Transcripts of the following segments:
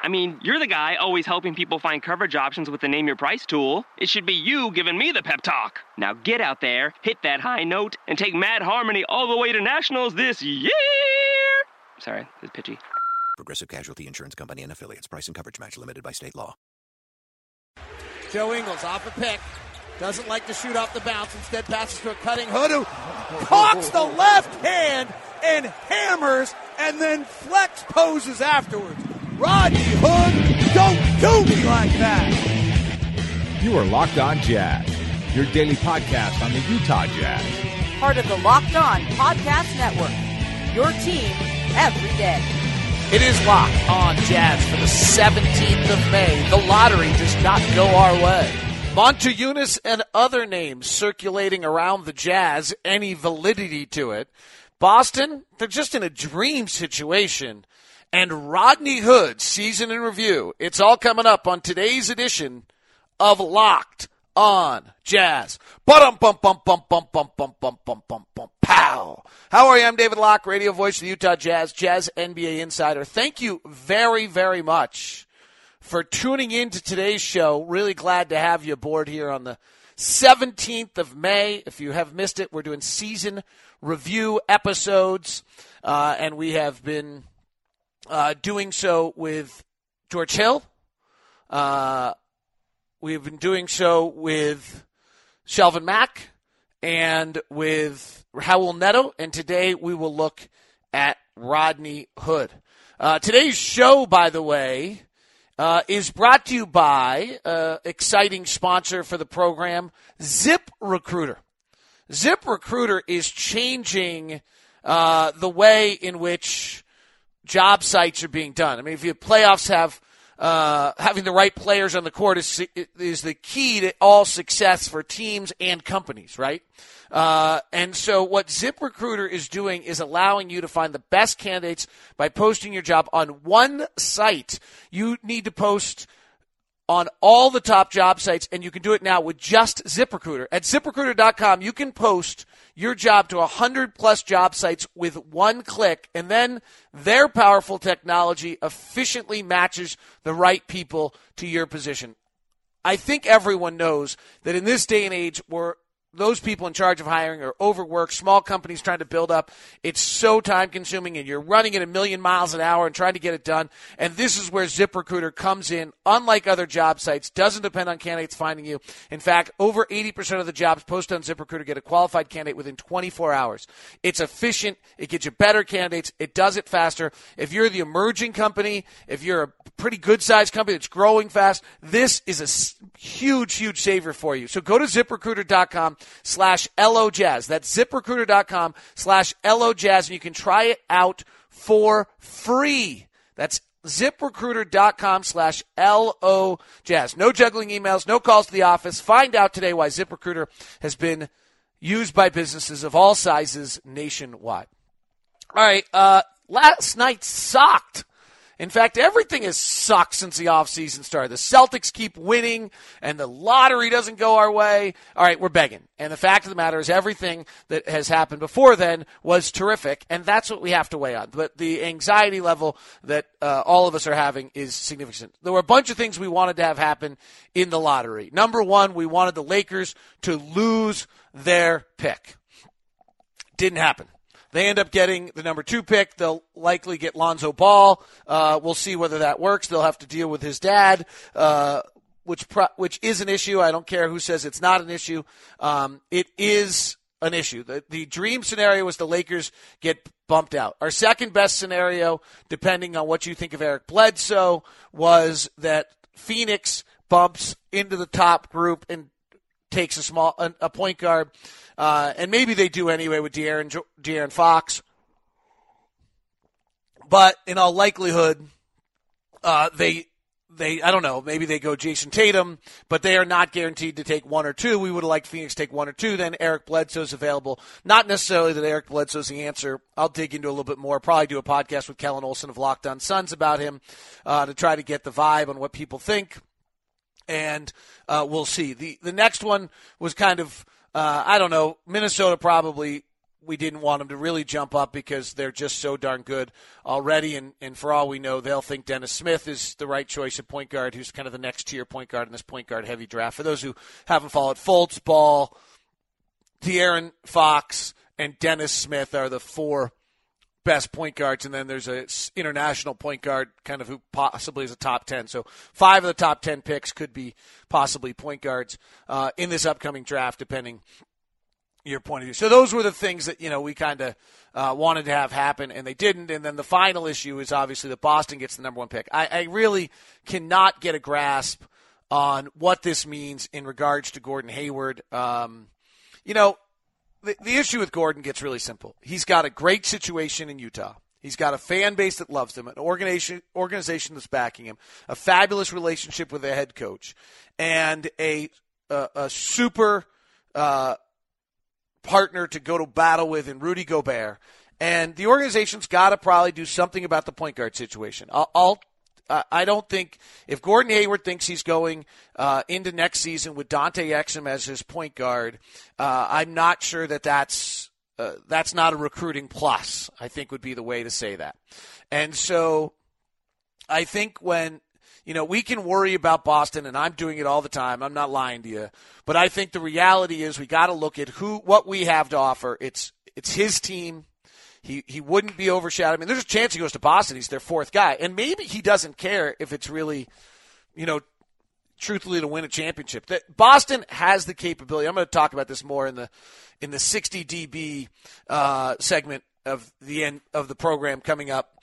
I mean, you're the guy always helping people find coverage options with the Name Your Price tool. It should be you giving me the pep talk. Now get out there, hit that high note, and take Mad Harmony all the way to nationals this year. Sorry, it's pitchy. Progressive Casualty Insurance Company and affiliates. Price and coverage match limited by state law. Joe Ingles off a pick. Doesn't like to shoot off the bounce. Instead, passes to a cutting hood who cocks the left hand and hammers and then flex poses afterwards. Rodney Hood, don't do me like that. You are Locked On Jazz, your daily podcast on the Utah Jazz. Part of the Locked On Podcast Network. Your team every day. It is locked on Jazz for the 17th of May. The lottery does not go our way. Monta and other names circulating around the Jazz, any validity to it. Boston, they're just in a dream situation. And Rodney Hood, season in review. It's all coming up on today's edition of Locked on Jazz. Bum bum bum bum bum bum bum bum bum bum bum pow. How are you? I'm David Locke, radio voice of the Utah Jazz, Jazz NBA insider. Thank you very, very much for tuning in to today's show. Really glad to have you aboard here on the 17th of May. If you have missed it, we're doing season review episodes, uh, and we have been uh, doing so with George Hill. Uh, We've been doing so with Shelvin Mack and with Raul Neto, and today we will look at Rodney Hood. Uh, today's show, by the way, uh, is brought to you by uh, exciting sponsor for the program, Zip Recruiter. ZipRecruiter is changing uh, the way in which job sites are being done. I mean, if you playoffs have uh, having the right players on the court is is the key to all success for teams and companies, right? Uh, and so what ZipRecruiter is doing is allowing you to find the best candidates by posting your job on one site. You need to post on all the top job sites, and you can do it now with just ZipRecruiter. At ziprecruiter.com, you can post your job to 100 plus job sites with one click, and then their powerful technology efficiently matches the right people to your position. I think everyone knows that in this day and age, we're those people in charge of hiring are overworked, small companies trying to build up. It's so time consuming and you're running at a million miles an hour and trying to get it done. And this is where ZipRecruiter comes in. Unlike other job sites, doesn't depend on candidates finding you. In fact, over 80% of the jobs posted on ZipRecruiter get a qualified candidate within 24 hours. It's efficient. It gets you better candidates. It does it faster. If you're the emerging company, if you're a pretty good sized company that's growing fast, this is a huge, huge saver for you. So go to ziprecruiter.com slash LOJazz. That's ziprecruiter.com slash LOJazz, and you can try it out for free. That's ziprecruiter.com slash LOJazz. No juggling emails, no calls to the office. Find out today why ZipRecruiter has been used by businesses of all sizes nationwide. All right, uh, last night sucked. In fact, everything has sucked since the offseason started. The Celtics keep winning, and the lottery doesn't go our way. All right, we're begging. And the fact of the matter is, everything that has happened before then was terrific, and that's what we have to weigh on. But the anxiety level that uh, all of us are having is significant. There were a bunch of things we wanted to have happen in the lottery. Number one, we wanted the Lakers to lose their pick. Didn't happen. They end up getting the number two pick. They'll likely get Lonzo Ball. Uh, we'll see whether that works. They'll have to deal with his dad, uh, which pro- which is an issue. I don't care who says it's not an issue. Um, it is an issue. The, the dream scenario was the Lakers get bumped out. Our second best scenario, depending on what you think of Eric Bledsoe, was that Phoenix bumps into the top group and takes a small a, point guard, uh, and maybe they do anyway with De'Aaron De'Aaron Fox. But in all likelihood, uh, they they I don't know maybe they go Jayson Tatum, but they are not guaranteed to take one or two. We would have liked Phoenix to take one or two. Then Eric Bledsoe's available. Not necessarily that Eric Bledsoe's the answer. I'll dig into a little bit more. Probably do a podcast with Kellen Olson of Locked On Suns about him uh, to try to get the vibe on what people think, and uh, we'll see. the The next one was kind of. Uh, I don't know. Minnesota probably we didn't want them to really jump up because they're just so darn good already. And, and for all we know, they'll think Dennis Smith is the right choice at point guard, who's kind of the next tier point guard in this point guard heavy draft. For those who haven't followed, Fultz, Ball, De'Aaron Fox, and Dennis Smith are the four best point guards, and then there's a international point guard kind of who possibly is a top ten. So five of the top ten picks could be possibly point guards uh, in this upcoming draft, depending your point of view. So those were the things that you know we kind of uh, wanted to have happen, and they didn't. And then the final issue is obviously that Boston gets the number one pick. I, I really cannot get a grasp on what this means in regards to Gordon Hayward. Um, you know, the, the issue with Gordon gets really simple. He's got a great situation in Utah. He's got a fan base that loves him, an organization organization that's backing him, a fabulous relationship with the head coach, and a a, a super uh, partner to go to battle with in Rudy Gobert. And the organization's got to probably do something about the point guard situation. I'll, I'll I don't think if Gordon Hayward thinks he's going uh, into next season with Dante Exum as his point guard, uh, I'm not sure that that's uh, that's not a recruiting plus. I think would be the way to say that. And so, I think when you know, we can worry about Boston, and I'm doing it all the time. I'm not lying to you, but I think the reality is we got to look at who, what we have to offer. It's it's his team. He he wouldn't be overshadowed. I mean, there's a chance he goes to Boston. He's their fourth guy, and maybe he doesn't care if it's really, you know, truthfully to win a championship. That Boston has the capability. I'm going to talk about this more in the in the 60dB uh, segment of the end of the program coming up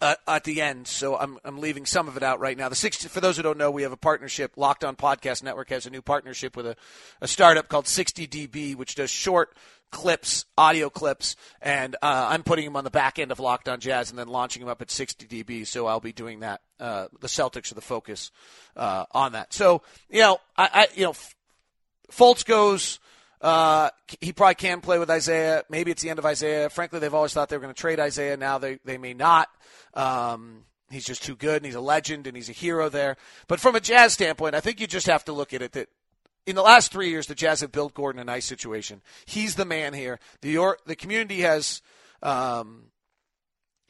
uh, at the end, so I'm, I'm leaving some of it out right now. The 60, for those who don't know, we have a partnership. Locked On Podcast Network has a new partnership with a, a startup called 60dB, which does short clips, audio clips, and uh, I'm putting them on the back end of Locked On Jazz and then launching them up at 60dB. So I'll be doing that. Uh, the Celtics are the focus uh, on that. So you know, I, I you know, Fultz goes. Uh, he probably can play with Isaiah. Maybe it's the end of Isaiah. Frankly, they've always thought they were going to trade Isaiah. Now they, they may not. Um, he's just too good, and he's a legend, and he's a hero there. But from a Jazz standpoint, I think you just have to look at it that in the last three years, the Jazz have built Gordon a nice situation. He's the man here. The the community has um,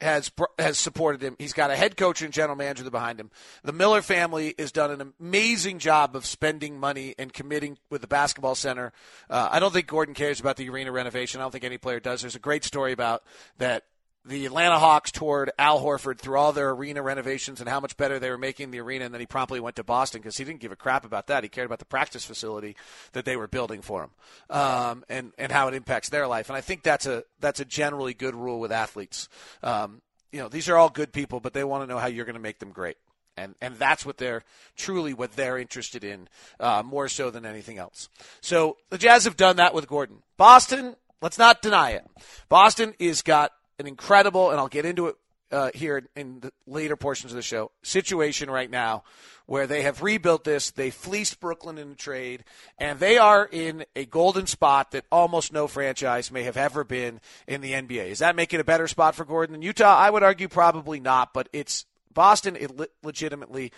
has has supported him. He's got a head coach and general manager behind him. The Miller family has done an amazing job of spending money and committing with the basketball center. Uh, I don't think Gordon cares about the arena renovation. I don't think any player does. There's a great story about that the Atlanta Hawks toured Al Horford through all their arena renovations and how much better they were making the arena, and then he promptly went to Boston because he didn't give a crap about that. He cared about the practice facility that they were building for him, um, and and how it impacts their life. And I think that's a that's a generally good rule with athletes. Um, you know, these are all good people, but they want to know how you're going to make them great. And, and that's what they're truly what they're interested in, uh, more so than anything else. So the Jazz have done that with Gordon. Boston, let's not deny it. Boston is got an incredible, and I'll get into it uh, here in the later portions of the show, situation right now where they have rebuilt this. They fleeced Brooklyn in a trade, and they are in a golden spot that almost no franchise may have ever been in the NBA. Is that making a better spot for Gordon than Utah? I would argue probably not, but it's Boston. It legitimately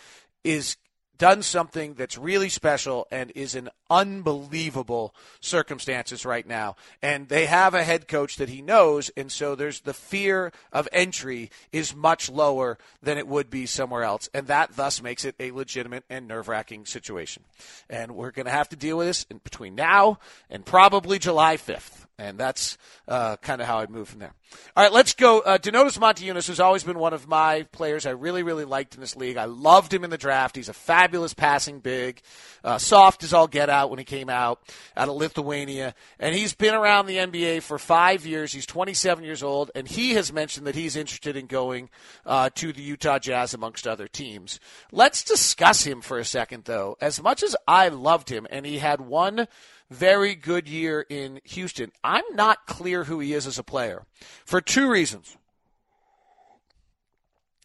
is done something that's really special and is in unbelievable circumstances right now. And they have a head coach that he knows, and so there's the fear of entry is much lower than it would be somewhere else. And that thus makes it a legitimate and nerve wracking situation. And we're going to have to deal with this between now and probably July 5th. And that's uh, kind of how I'd move from there. All right, let's go. Uh, Donatas Motiejunas has always been one of my players I really, really liked in this league. I loved him in the draft. He's a fabulous passing big, uh, soft as all get out when he came out out of Lithuania. And he's been around the NBA for five years. He's 27 years old, and he has mentioned that he's interested in going uh, to the Utah Jazz amongst other teams. Let's discuss him for a second, though. As much as I loved him, and he had one – very good year in Houston. I'm not clear who he is as a player for two reasons.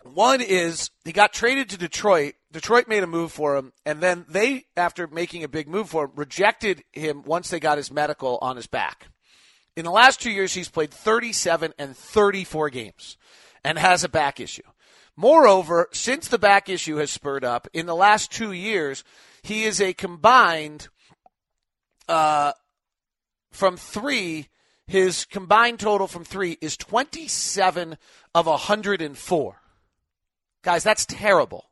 One is he got traded to Detroit. Detroit made a move for him, and then they, after making a big move for him, rejected him once they got his medical on his back. In the last two years, he's played 37 and 34 games and has a back issue. Moreover, since the back issue has spurred up, in the last two years, he is a combined uh, from three. His combined total from three is 27 of 104. Guys, that's terrible.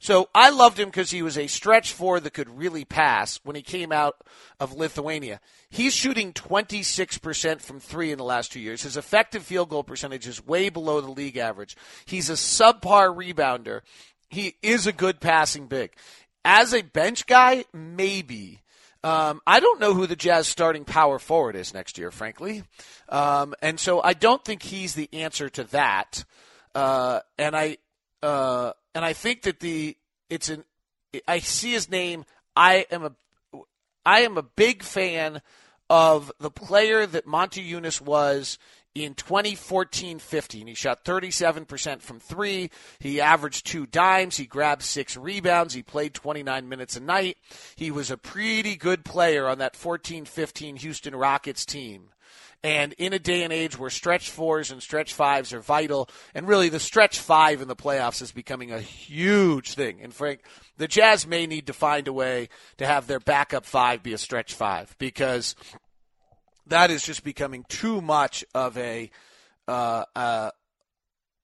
So I loved him because he was a stretch four that could really pass when he came out of Lithuania. He's shooting 26% from three in the last two years. His effective field goal percentage is way below the league average. He's a subpar rebounder. He is a good passing big. As a bench guy, maybe. Um, I don't know who the Jazz starting power forward is next year, frankly. Um, and so I don't think he's the answer to that. Uh, and I uh, and I think that the it's an I see his name. I am a I am a big fan of the player that Motiejunas was in 2014-15. He shot 37% from 3. He averaged 2 dimes, he grabbed 6 rebounds, he played 29 minutes a night. He was a pretty good player on that 14-15 Houston Rockets team. And in a day and age where stretch fours and stretch fives are vital, and really the stretch five in the playoffs is becoming a huge thing. And Frank, the Jazz may need to find a way to have their backup five be a stretch five because that is just becoming too much of a uh, uh,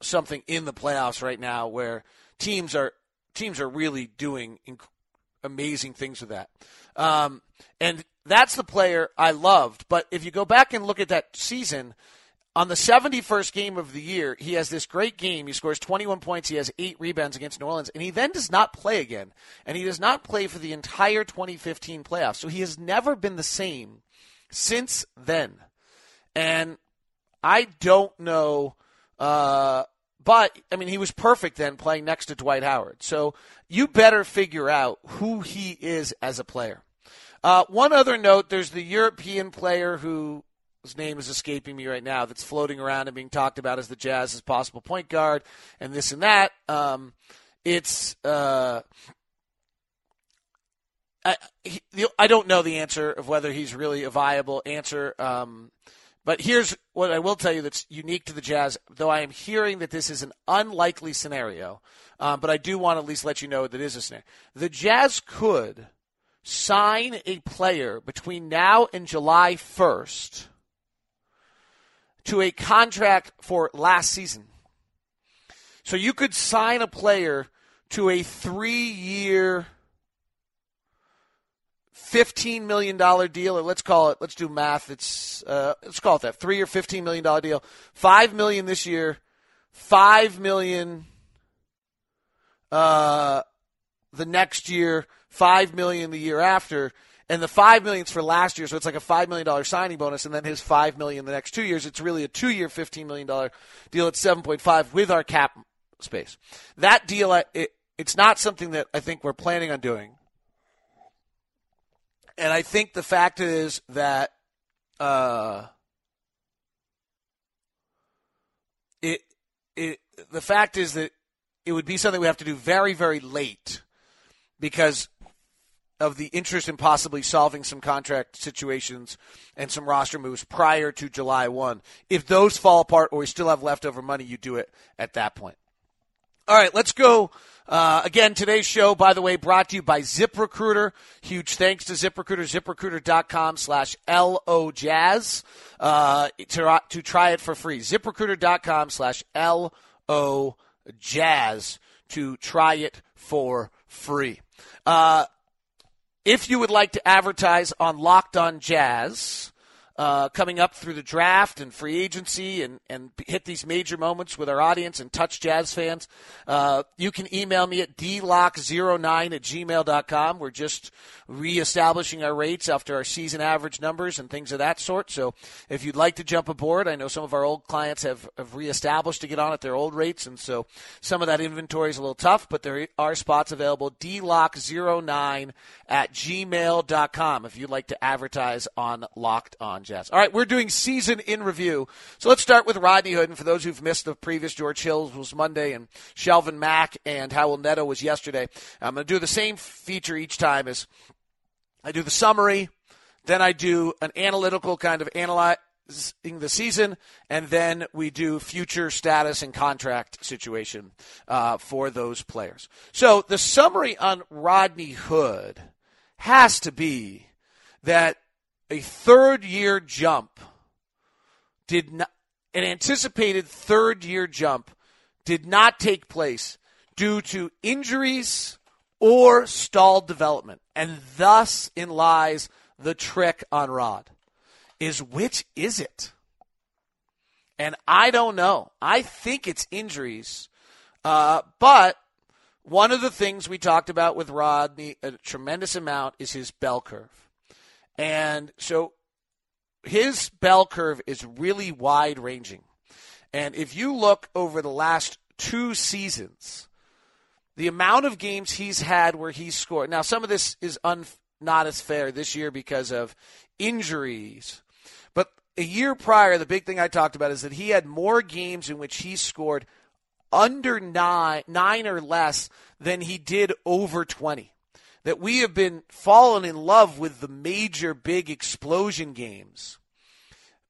something in the playoffs right now where teams are teams are really doing inc- amazing things with that. Um, and that's the player I loved. But if you go back and look at that season, on the 71st game of the year, he has this great game. He scores 21 points. He has eight rebounds against New Orleans. And he then does not play again. And he does not play for the entire 2015 playoffs. So he has never been the same since then. And I don't know. Uh, but, I mean, he was perfect then playing next to Dwight Howard. So you better figure out who he is as a player. Uh, one other note there's the European player who his name is escaping me right now that's floating around and being talked about as the Jazz's possible point guard and this and that. Um, it's uh, I he, I don't know the answer of whether he's really a viable answer. Um, but here's what I will tell you that's unique to the Jazz, though I am hearing that this is an unlikely scenario. Um, but I do want to at least let you know that it is a scenario. The Jazz could sign a player between now and July 1st to a contract for last season. So you could sign a player to a three year, $15 million deal, or let's call it, let's do math. It's, uh, let's call it that. Three or $15 million deal. 5 million this year, 5 million, uh, the next year, five million the year after, and the five million's for last year, so it's like a five million dollar signing bonus, and then his five million the next two years. It's really a two year, fifteen million dollar deal at seven point five with our cap space. That deal, it, it's not something that I think we're planning on doing, and I think the fact is that. Uh, it, it, the fact is that it would be something we have to do very, very late because of the interest in possibly solving some contract situations and some roster moves prior to July 1. If those fall apart or we still have leftover money, you do it at that point. All right, let's go. Uh, again, today's show, by the way, brought to you by ZipRecruiter. Huge thanks to ZipRecruiter, ziprecruiter.com slash L-O-Jazz, uh, to, to try it for free. ZipRecruiter.com slash L-O-Jazz to try it for free. Uh, if you would like to advertise on Locked On Jazz, uh, coming up through the draft and free agency and, and hit these major moments with our audience and touch Jazz fans, uh, you can email me at dlock09 at gmail.com. We're just reestablishing our rates after our season average numbers and things of that sort. So if you'd like to jump aboard, I know some of our old clients have, have reestablished to get on at their old rates. And so some of that inventory is a little tough, but there are spots available. dlock09 at gmail.com if you'd like to advertise on Locked On Jazz. All right, we're doing season in review. So let's start with Rodney Hood. And for those who've missed the previous George Hills was Monday and Shelvin Mack and Raul Neto was yesterday. I'm going to do the same feature each time as I do the summary, then I do an analytical kind of analyze the season, and then we do future status and contract situation uh, for those players. So the summary on Rodney Hood has to be that a third year jump did not, an anticipated third year jump did not take place due to injuries or stalled development. And thus in lies the trick on Rod is which is it? And I don't know. I think it's injuries. Uh, but one of the things we talked about with Rodney a tremendous amount is his bell curve. And so his bell curve is really wide ranging. And if you look over the last two seasons, the amount of games he's had where he's scored. Now, some of this is un, not as fair this year because of injuries But a year prior, the big thing I talked about is that he had more games in which he scored under nine, nine or less than he did over 20. That we have been fallen in love with the major big explosion games,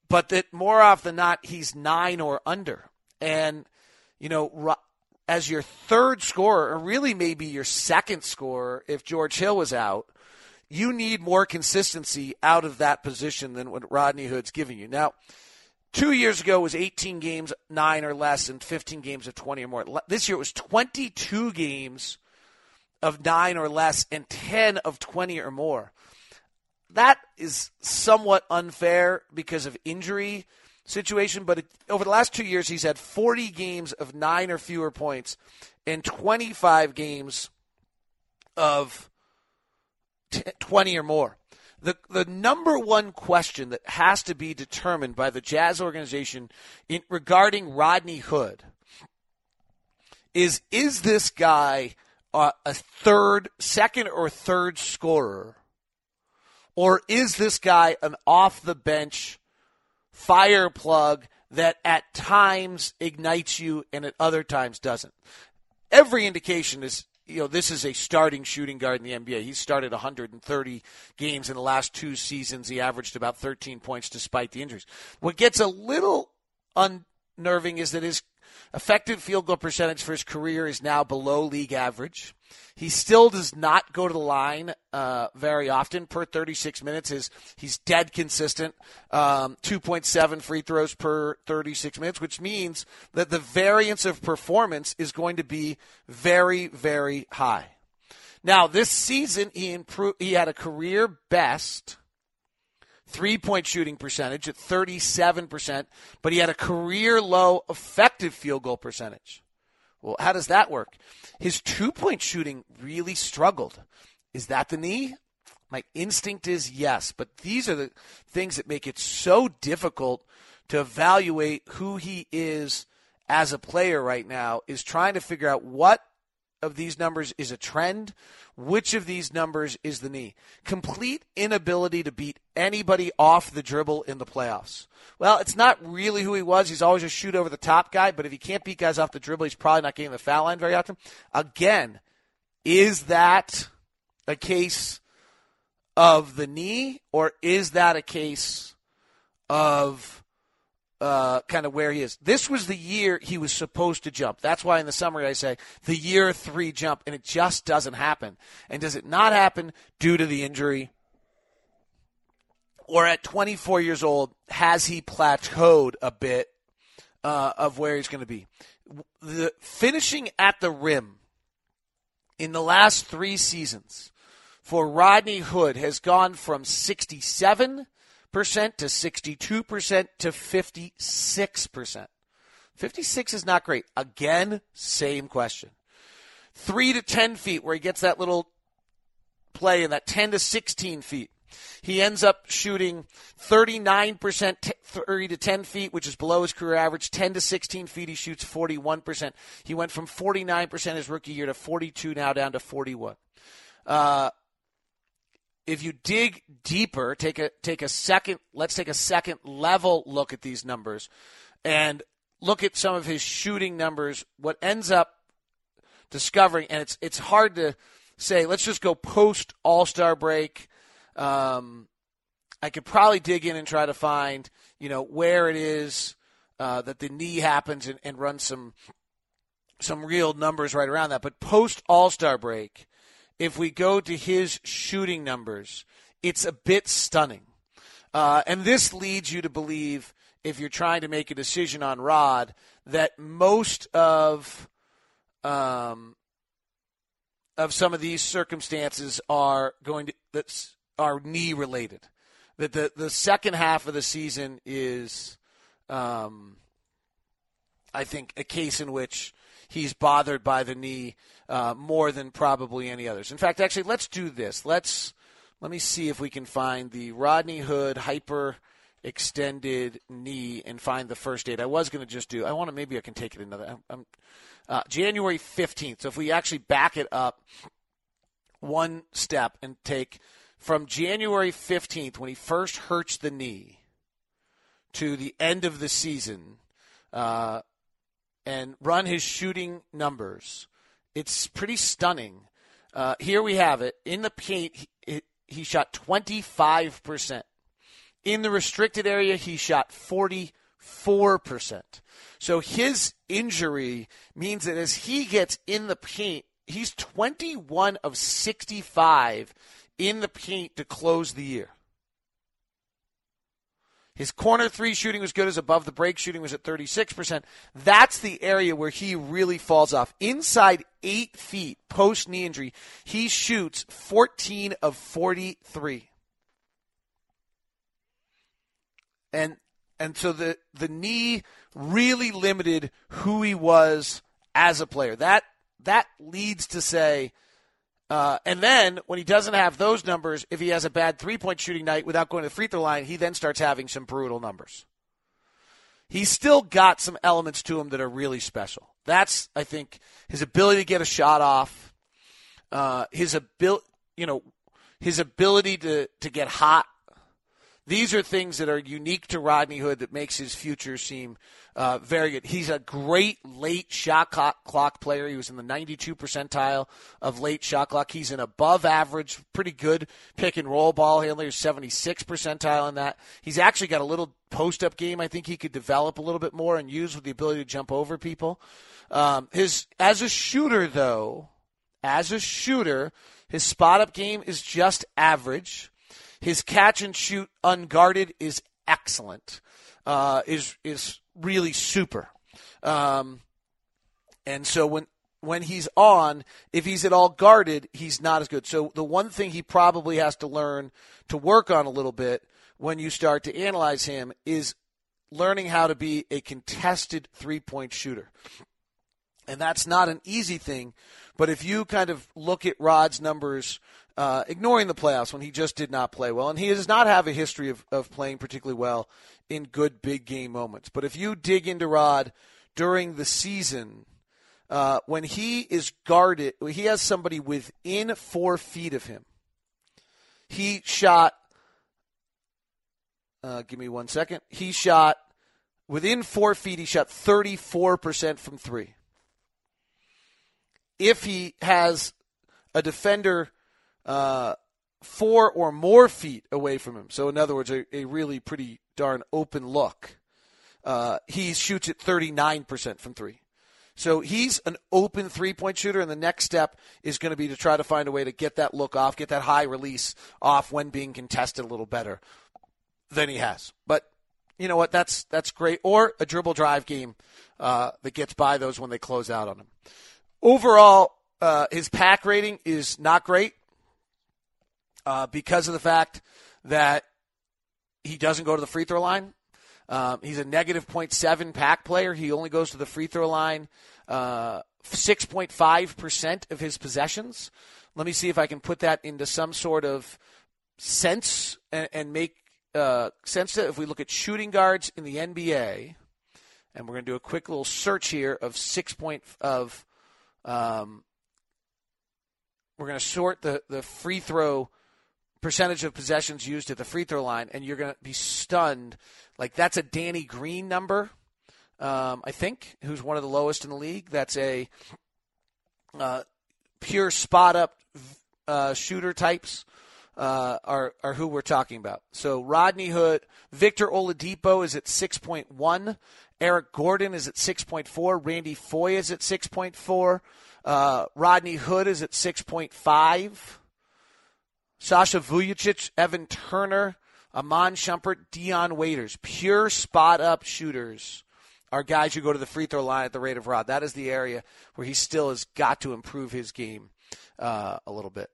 but that more often than not, he's nine or under. And, you know, as your third scorer, or really maybe your second scorer if George Hill was out, you need more consistency out of that position than what Rodney Hood's giving you. Now, two years ago was 18 games, nine or less, and 15 games of 20 or more. This year it was 22 games of nine or less and 10 of 20 or more. That is somewhat unfair because of injury situation, but it, over the last two years, he's had 40 games of nine or fewer points and 25 games of 20 or more. The, the number one question that has to be determined by the Jazz organization in, regarding Rodney Hood is is this guy uh, a third, second, or third scorer? Or is this guy an off the bench fire plug that at times ignites you and at other times doesn't? Every indication is you know, this is a starting shooting guard in the NBA. He started 130 games in the last two seasons. He averaged about 13 points despite the injuries. What gets a little unnerving is that his effective field goal percentage for his career is now below league average. He still does not go to the line uh, very often per 36 minutes. Is he's dead consistent, um, 2.7 free throws per 36 minutes, which means that the variance of performance is going to be very, very high. Now, this season he improved. He had a career best three point shooting percentage at 37%, but he had a career low effective field goal percentage. Well, how does that work? His two point shooting really struggled. Is that the knee? My instinct is yes, but these are the things that make it so difficult to evaluate who he is as a player right now is trying to figure out what of these numbers is a trend, which of these numbers is the knee. Complete inability to beat anybody off the dribble in the playoffs. Well, it's not really who he was. He's always a shoot over the top guy, but if he can't beat guys off the dribble, he's probably not getting the foul line very often. Again, is that a case of the knee or is that a case of uh, kind of where he is. This was the year he was supposed to jump. That's why in the summary I say the year three jump, and it just doesn't happen. And does it not happen due to the injury? Or at 24 years old, has he plateaued a bit uh, of where he's going to be? The finishing at the rim in the last three seasons for Rodney Hood has gone from 67 percent to 62 percent to 56 percent. 56 is not great. Again, same question. Three to 10 feet, where he gets that little play in that 10 to 16 feet. He ends up shooting 39%, 30 to 10 feet, which is below his career average. 10 to 16 feet, he shoots 41%. He went from 49% his rookie year to 42 now down to 41. Uh, if you dig deeper, take a take a second. Let's take a second level look at these numbers, and look at some of his shooting numbers. What ends up discovering, and it's it's hard to say. Let's just go post All Star break. Um, I could probably dig in and try to find, you know, where it is uh, that the knee happens and, and run some some real numbers right around that. But post All Star break, if we go to his shooting numbers, it's a bit stunning. Uh, and this leads you to believe, if you're trying to make a decision on Rod, that most of um, of some of these circumstances are going to that's are knee related. That the the second half of the season is, um, I think, a case in which he's bothered by the knee uh, more than probably any others. In fact, actually, let's do this. Let's let me see if we can find the Rodney Hood hyper extended knee and find the first date. I was going to just do. I want to maybe I can take it another. I'm, I'm uh, January 15th. So if we actually back it up one step and take from January 15th, when he first hurts the knee, to the end of the season, uh, and run his shooting numbers, it's pretty stunning. Uh, here we have it. In the paint, he, he shot 25%. In the restricted area, he shot 44%. So his injury means that as he gets in the paint, he's 21 of 65 in the paint to close the year. His corner three shooting was good as above the break shooting was at 36%. That's the area where he really falls off. Inside eight feet post knee injury, he shoots 14 of 43. And and so the the knee really limited who he was as a player. That that leads to say, uh, and then when he doesn't have those numbers, if he has a bad three point shooting night without going to the free throw line, he then starts having some brutal numbers. He's still got some elements to him that are really special. That's I think his ability to get a shot off, uh, his ability, you know, his ability to to get hot these are things that are unique to Rodney Hood that makes his future seem uh, very good. He's a great late shot clock player. He was in the 92 percentile of late shot clock. He's an above average, pretty good pick and roll ball handler, 76 percentile in that. He's actually got a little post up game. I think he could develop a little bit more and use with the ability to jump over people. Um, his as a shooter though, as a shooter, his spot up game is just average. His catch and shoot unguarded is excellent. Uh, is is really super. Um, and so when when he's on, if he's at all guarded, he's not as good. So the one thing he probably has to learn to work on a little bit when you start to analyze him is learning how to be a contested three point shooter. And that's not an easy thing, but if you kind of look at Rod's numbers uh, ignoring the playoffs when he just did not play well. And he does not have a history of, of playing particularly well in good big game moments. But if you dig into Rod during the season, uh, when he is guarded, he has somebody within four feet of him. He shot, uh, give me one second. He shot within four feet, he shot 34% from three. If he has a defender uh, four or more feet away from him. So, in other words, a, a really pretty darn open look. Uh, he shoots at 39% from three. So he's an open three point shooter, and the next step is going to be to try to find a way to get that look off, get that high release off when being contested a little better than he has. But you know what? That's that's great. Or a dribble drive game uh, that gets by those when they close out on him. Overall, uh, his pack rating is not great uh, because of the fact that he doesn't go to the free throw line. Um, he's a negative 0.7 pack player. He only goes to the free throw line uh, 6.5% of his possessions. Let me see if I can put that into some sort of sense and, and make uh, sense that if we look at shooting guards in the NBA, and we're going to do a quick little search here of six point of, um, we're going to sort the the free throw percentage of possessions used at the free throw line, and you're going to be stunned. Like that's a Danny Green number, um, I think, who's one of the lowest in the league. That's a uh, pure spot up uh, shooter types. Uh, are are who we're talking about. So Rodney Hood, Victor Oladipo is at 6.1, Eric Gordon is at 6.4, Randy Foye is at 6.4, uh, Rodney Hood is at 6.5. Sasha Vujacic, Evan Turner, Iman Shumpert, Dion Waiters, pure spot up shooters are guys who go to the free throw line at the rate of Rod. That is the area where he still has got to improve his game uh, a little bit.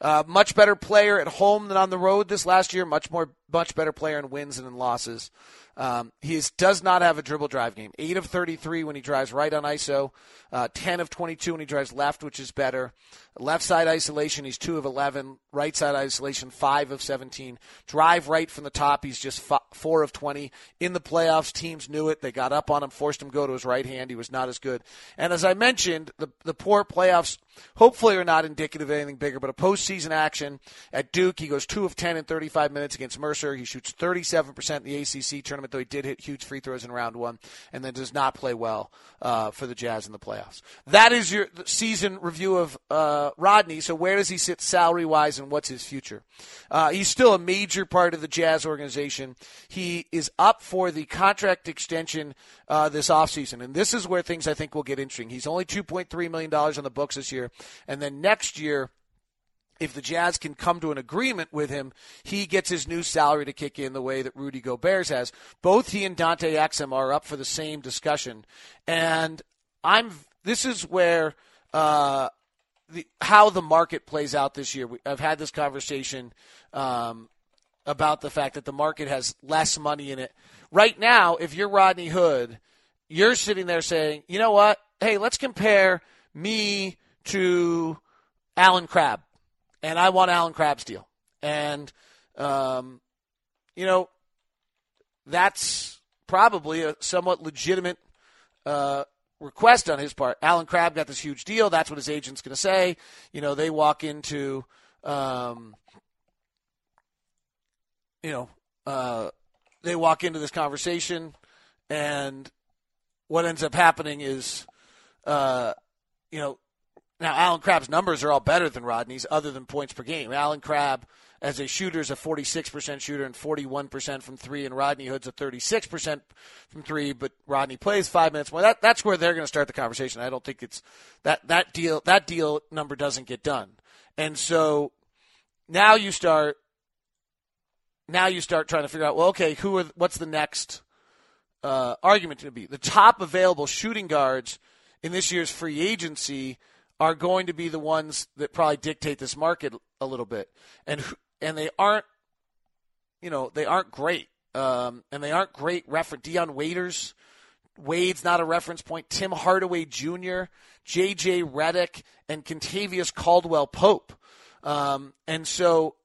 Uh, much better player at home than on the road this last year. Much more, much better player in wins and in losses. Um, he is, does not have a dribble drive game. 8 of 33 when he drives right on ISO, uh, 10 of 22 when he drives left, which is better. Left side isolation, he's 2 of 11. Right side isolation, 5 of 17. Drive right from the top, he's just 4 of 20. In the playoffs, teams knew it. They got up on him, forced him to go to his right hand. He was not as good. And as I mentioned, the, the poor playoffs hopefully are not indicative of anything bigger, but a postseason action at Duke, he goes 2 of 10 in 35 minutes against Mercer. He shoots 37% in the ACC tournament, though he did hit huge free throws in round one, and then does not play well uh, for the Jazz in the playoffs. That is your season review of uh, Rodney. So where does he sit salary wise, and what's his future? Uh, he's still a major part of the Jazz organization. He is up for the contract extension uh, this offseason, and this is where things I think will get interesting. He's only $2.3 million on the books this year, and then next year if the Jazz can come to an agreement with him, he gets his new salary to kick in the way that Rudy Gobert has. Both he and Dante Exum are up for the same discussion, and I'm. This is where uh, the how the market plays out this year. We, I've had this conversation um, about the fact that the market has less money in it right now. If you're Rodney Hood, you're sitting there saying, you know what? Hey, let's compare me to Allen Crabbe and I want Allen Crabbe's deal. And, um, you know, that's probably a somewhat legitimate uh, request on his part. Allen Crabbe got this huge deal. That's what his agent's going to say. You know, they walk into, um, you know, uh, they walk into this conversation, and what ends up happening is, uh, you know, now, Allen Crabbe's numbers are all better than Rodney's, other than points per game. Allen Crabbe, as a shooter, is a 46% shooter and 41% from three, and Rodney Hood's a 36% from three. But Rodney plays five minutes more. That, that's where they're going to start the conversation. I don't think it's that that deal. That deal number doesn't get done, and so now you start. Now you start trying to figure out. Well, okay, who are what's the next uh, argument going to be? The top available shooting guards in this year's free agency are going to be the ones that probably dictate this market a little bit, and and they aren't, you know, they aren't great, um, and they aren't great reference. Dion Waiters, Wade's not a reference point. Tim Hardaway Jr., J.J. Redick, and Kentavious Caldwell Pope, um, and so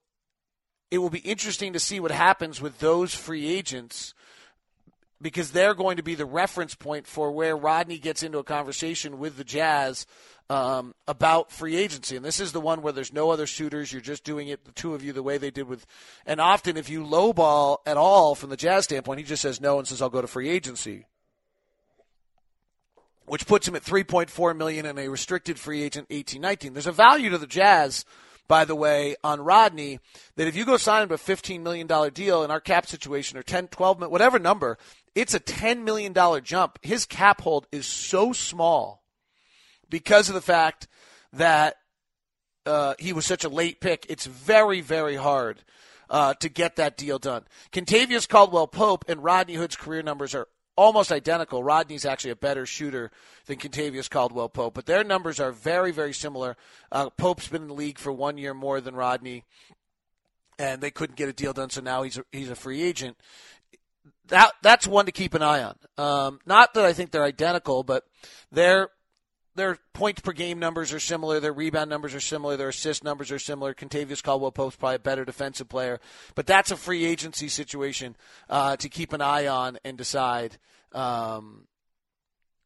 it will be interesting to see what happens with those free agents because they're going to be the reference point for where Rodney gets into a conversation with the Jazz um, about free agency. And this is the one where there's no other shooters. You're just doing it, the two of you, the way they did with. And often, if you lowball at all from the Jazz standpoint, he just says no and says, I'll go to free agency. Which puts him at 3.4 million and a restricted free agent 18-19. There's a value to the Jazz, by the way, on Rodney that if you go sign him a 15 million dollar deal in our cap situation or 10, 12, whatever number, it's a 10 million dollar jump. His cap hold is so small because of the fact that uh, he was such a late pick. It's very, very hard uh, to get that deal done. Kentavious Caldwell Pope and Rodney Hood's career numbers are almost identical. Rodney's actually a better shooter than Kentavious Caldwell Pope, but their numbers are very, very similar. Uh, Pope's been in the league for one year more than Rodney, and they couldn't get a deal done, so now he's a, he's a free agent. That that's one to keep an eye on. Um, not that I think they're identical, but they're their points per game numbers are similar. Their rebound numbers are similar. Their assist numbers are similar. Kentavious Caldwell Pope's probably a better defensive player, but that's a free agency situation uh, to keep an eye on and decide um,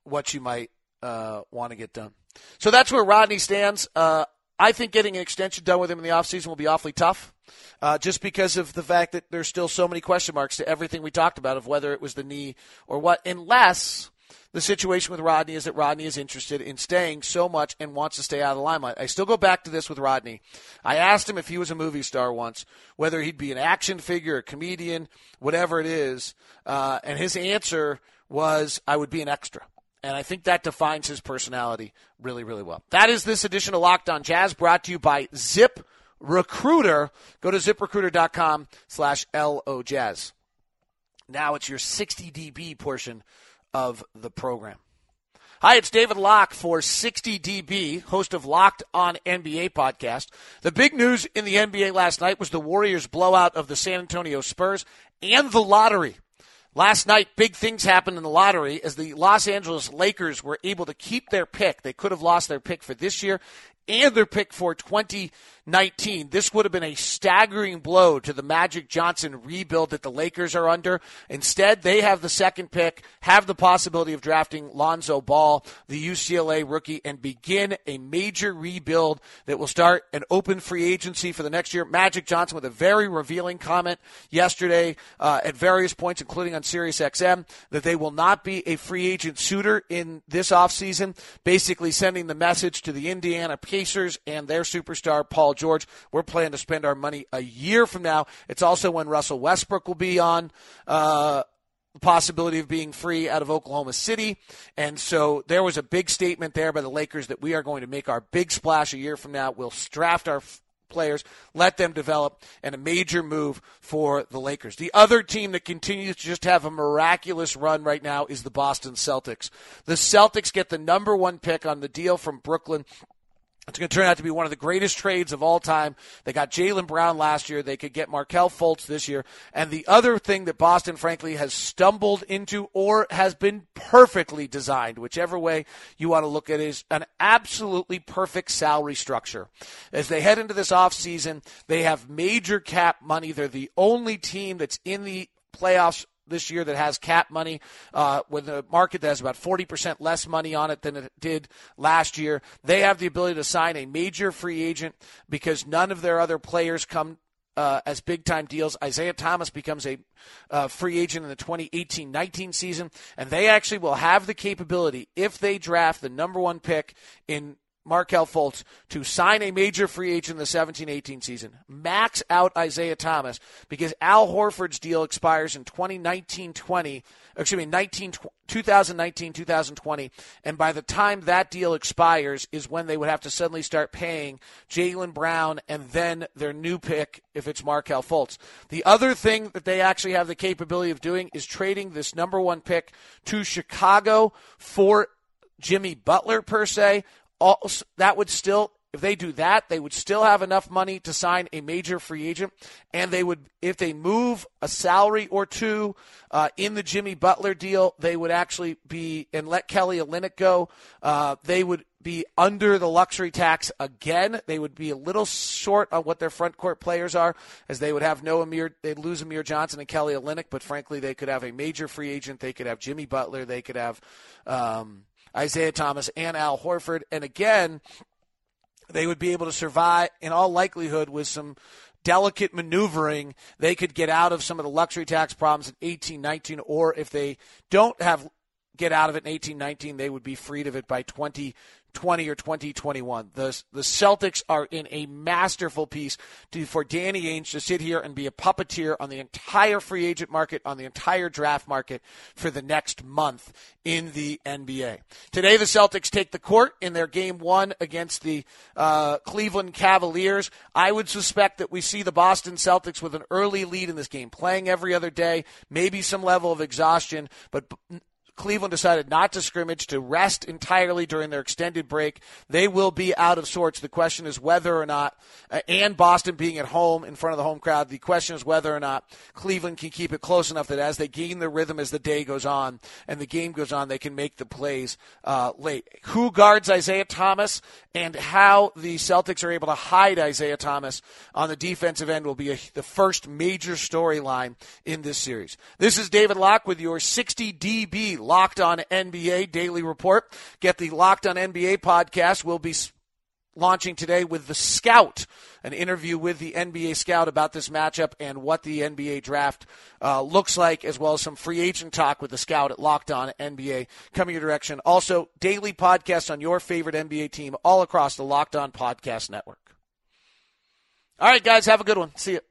what you might uh, want to get done. So that's where Rodney stands. Uh, I think getting an extension done with him in the offseason will be awfully tough. Uh, just because of the fact that there's still so many question marks to everything we talked about of whether it was the knee or what, unless the situation with Rodney is that Rodney is interested in staying so much and wants to stay out of the limelight. I still go back to this with Rodney. I asked him if he was a movie star once, whether he'd be an action figure, a comedian, whatever it is, uh, and his answer was, I would be an extra. And I think that defines his personality really, really well. That is this edition of Locked On Jazz brought to you by Zip Recruiter. Go to ziprecruiter.com slash LOJazz. Now it's your 60dB portion of the program. Hi, it's David Locke for 60dB, host of Locked on NBA podcast. The big news in the NBA last night was the Warriors' blowout of the San Antonio Spurs and the lottery. Last night, big things happened in the lottery as the Los Angeles Lakers were able to keep their pick. They could have lost their pick for this year and their pick for 2019. This would have been a staggering blow to the Magic Johnson rebuild that the Lakers are under. Instead, they have the second pick, have the possibility of drafting Lonzo Ball, the UCLA rookie, and begin a major rebuild that will start an open free agency for the next year. Magic Johnson with a very revealing comment yesterday uh, at various points, including on SiriusXM, that they will not be a free agent suitor in this offseason, basically sending the message to the Indiana Pacers and their superstar Paul George. We're planning to spend our money a year from now. It's also when Russell Westbrook will be on. Uh, the possibility of being free out of Oklahoma City. And so there was a big statement there by the Lakers that we are going to make our big splash a year from now. We'll draft our players, let them develop, and a major move for the Lakers. The other team that continues to just have a miraculous run right now is the Boston Celtics. The Celtics get the number one pick on the deal from Brooklyn it's going to turn out to be one of the greatest trades of all time. They got Jaylen Brown last year. They could get Markelle Fultz this year. And the other thing that Boston, frankly, has stumbled into or has been perfectly designed, whichever way you want to look at it, is an absolutely perfect salary structure. As they head into this offseason, they have major cap money. They're the only team that's in the playoffs this year that has cap money uh, with a market that has about 40% less money on it than it did last year. They have the ability to sign a major free agent because none of their other players come uh, as big time deals. Isaiah Thomas becomes a uh, free agent in the 2018 19 season, and they actually will have the capability, if they draft the number one pick in Markelle Fultz to sign a major free agent in the 17 18 season, max out Isaiah Thomas because Al Horford's deal expires in 2019 20, excuse me, 19, 2019 2020. And by the time that deal expires is when they would have to suddenly start paying Jaylen Brown and then their new pick if it's Markelle Fultz. The other thing that they actually have the capability of doing is trading this number one pick to Chicago for Jimmy Butler per se, all, that would still if they do that, they would still have enough money to sign a major free agent, and they would, if they move a salary or two uh, in the Jimmy Butler deal, they would actually be and let Kelly Olynyk go. Uh, they would be under the luxury tax again. They would be a little short on what their front court players are, as they would have no Amir. They'd lose Amir Johnson and Kelly Olynyk, but frankly, they could have a major free agent. They could have Jimmy Butler. They could have. Um, Isaiah Thomas and Al Horford. And again, they would be able to survive in all likelihood with some delicate maneuvering. They could get out of some of the luxury tax problems in 18, 19, or if they don't have get out of it in 18, 19, they would be freed of it by 20, 20 or 2021. The, the Celtics are in a masterful piece to, for Danny Ainge to sit here and be a puppeteer on the entire free agent market, on the entire draft market for the next month in the NBA. Today, the Celtics take the court in their game one against the uh, Cleveland Cavaliers. I would suspect that we see the Boston Celtics with an early lead in this game, playing every other day, maybe some level of exhaustion, but Cleveland decided not to scrimmage, to rest entirely during their extended break. They will be out of sorts. The question is whether or not, uh, and Boston being at home in front of the home crowd, the question is whether or not Cleveland can keep it close enough that as they gain their rhythm as the day goes on and the game goes on, they can make the plays uh, late. Who guards Isaiah Thomas and how the Celtics are able to hide Isaiah Thomas on the defensive end will be a, the first major storyline in this series. This is David Locke with your 60 DB Locked On NBA Daily Report. Get the Locked On NBA podcast. We'll be launching today with the Scout, an interview with the NBA Scout about this matchup and what the NBA draft uh, looks like, as well as some free agent talk with the Scout at Locked On NBA coming your direction. Also, daily podcasts on your favorite NBA team all across the Locked On Podcast Network. All right, guys, have a good one. See you.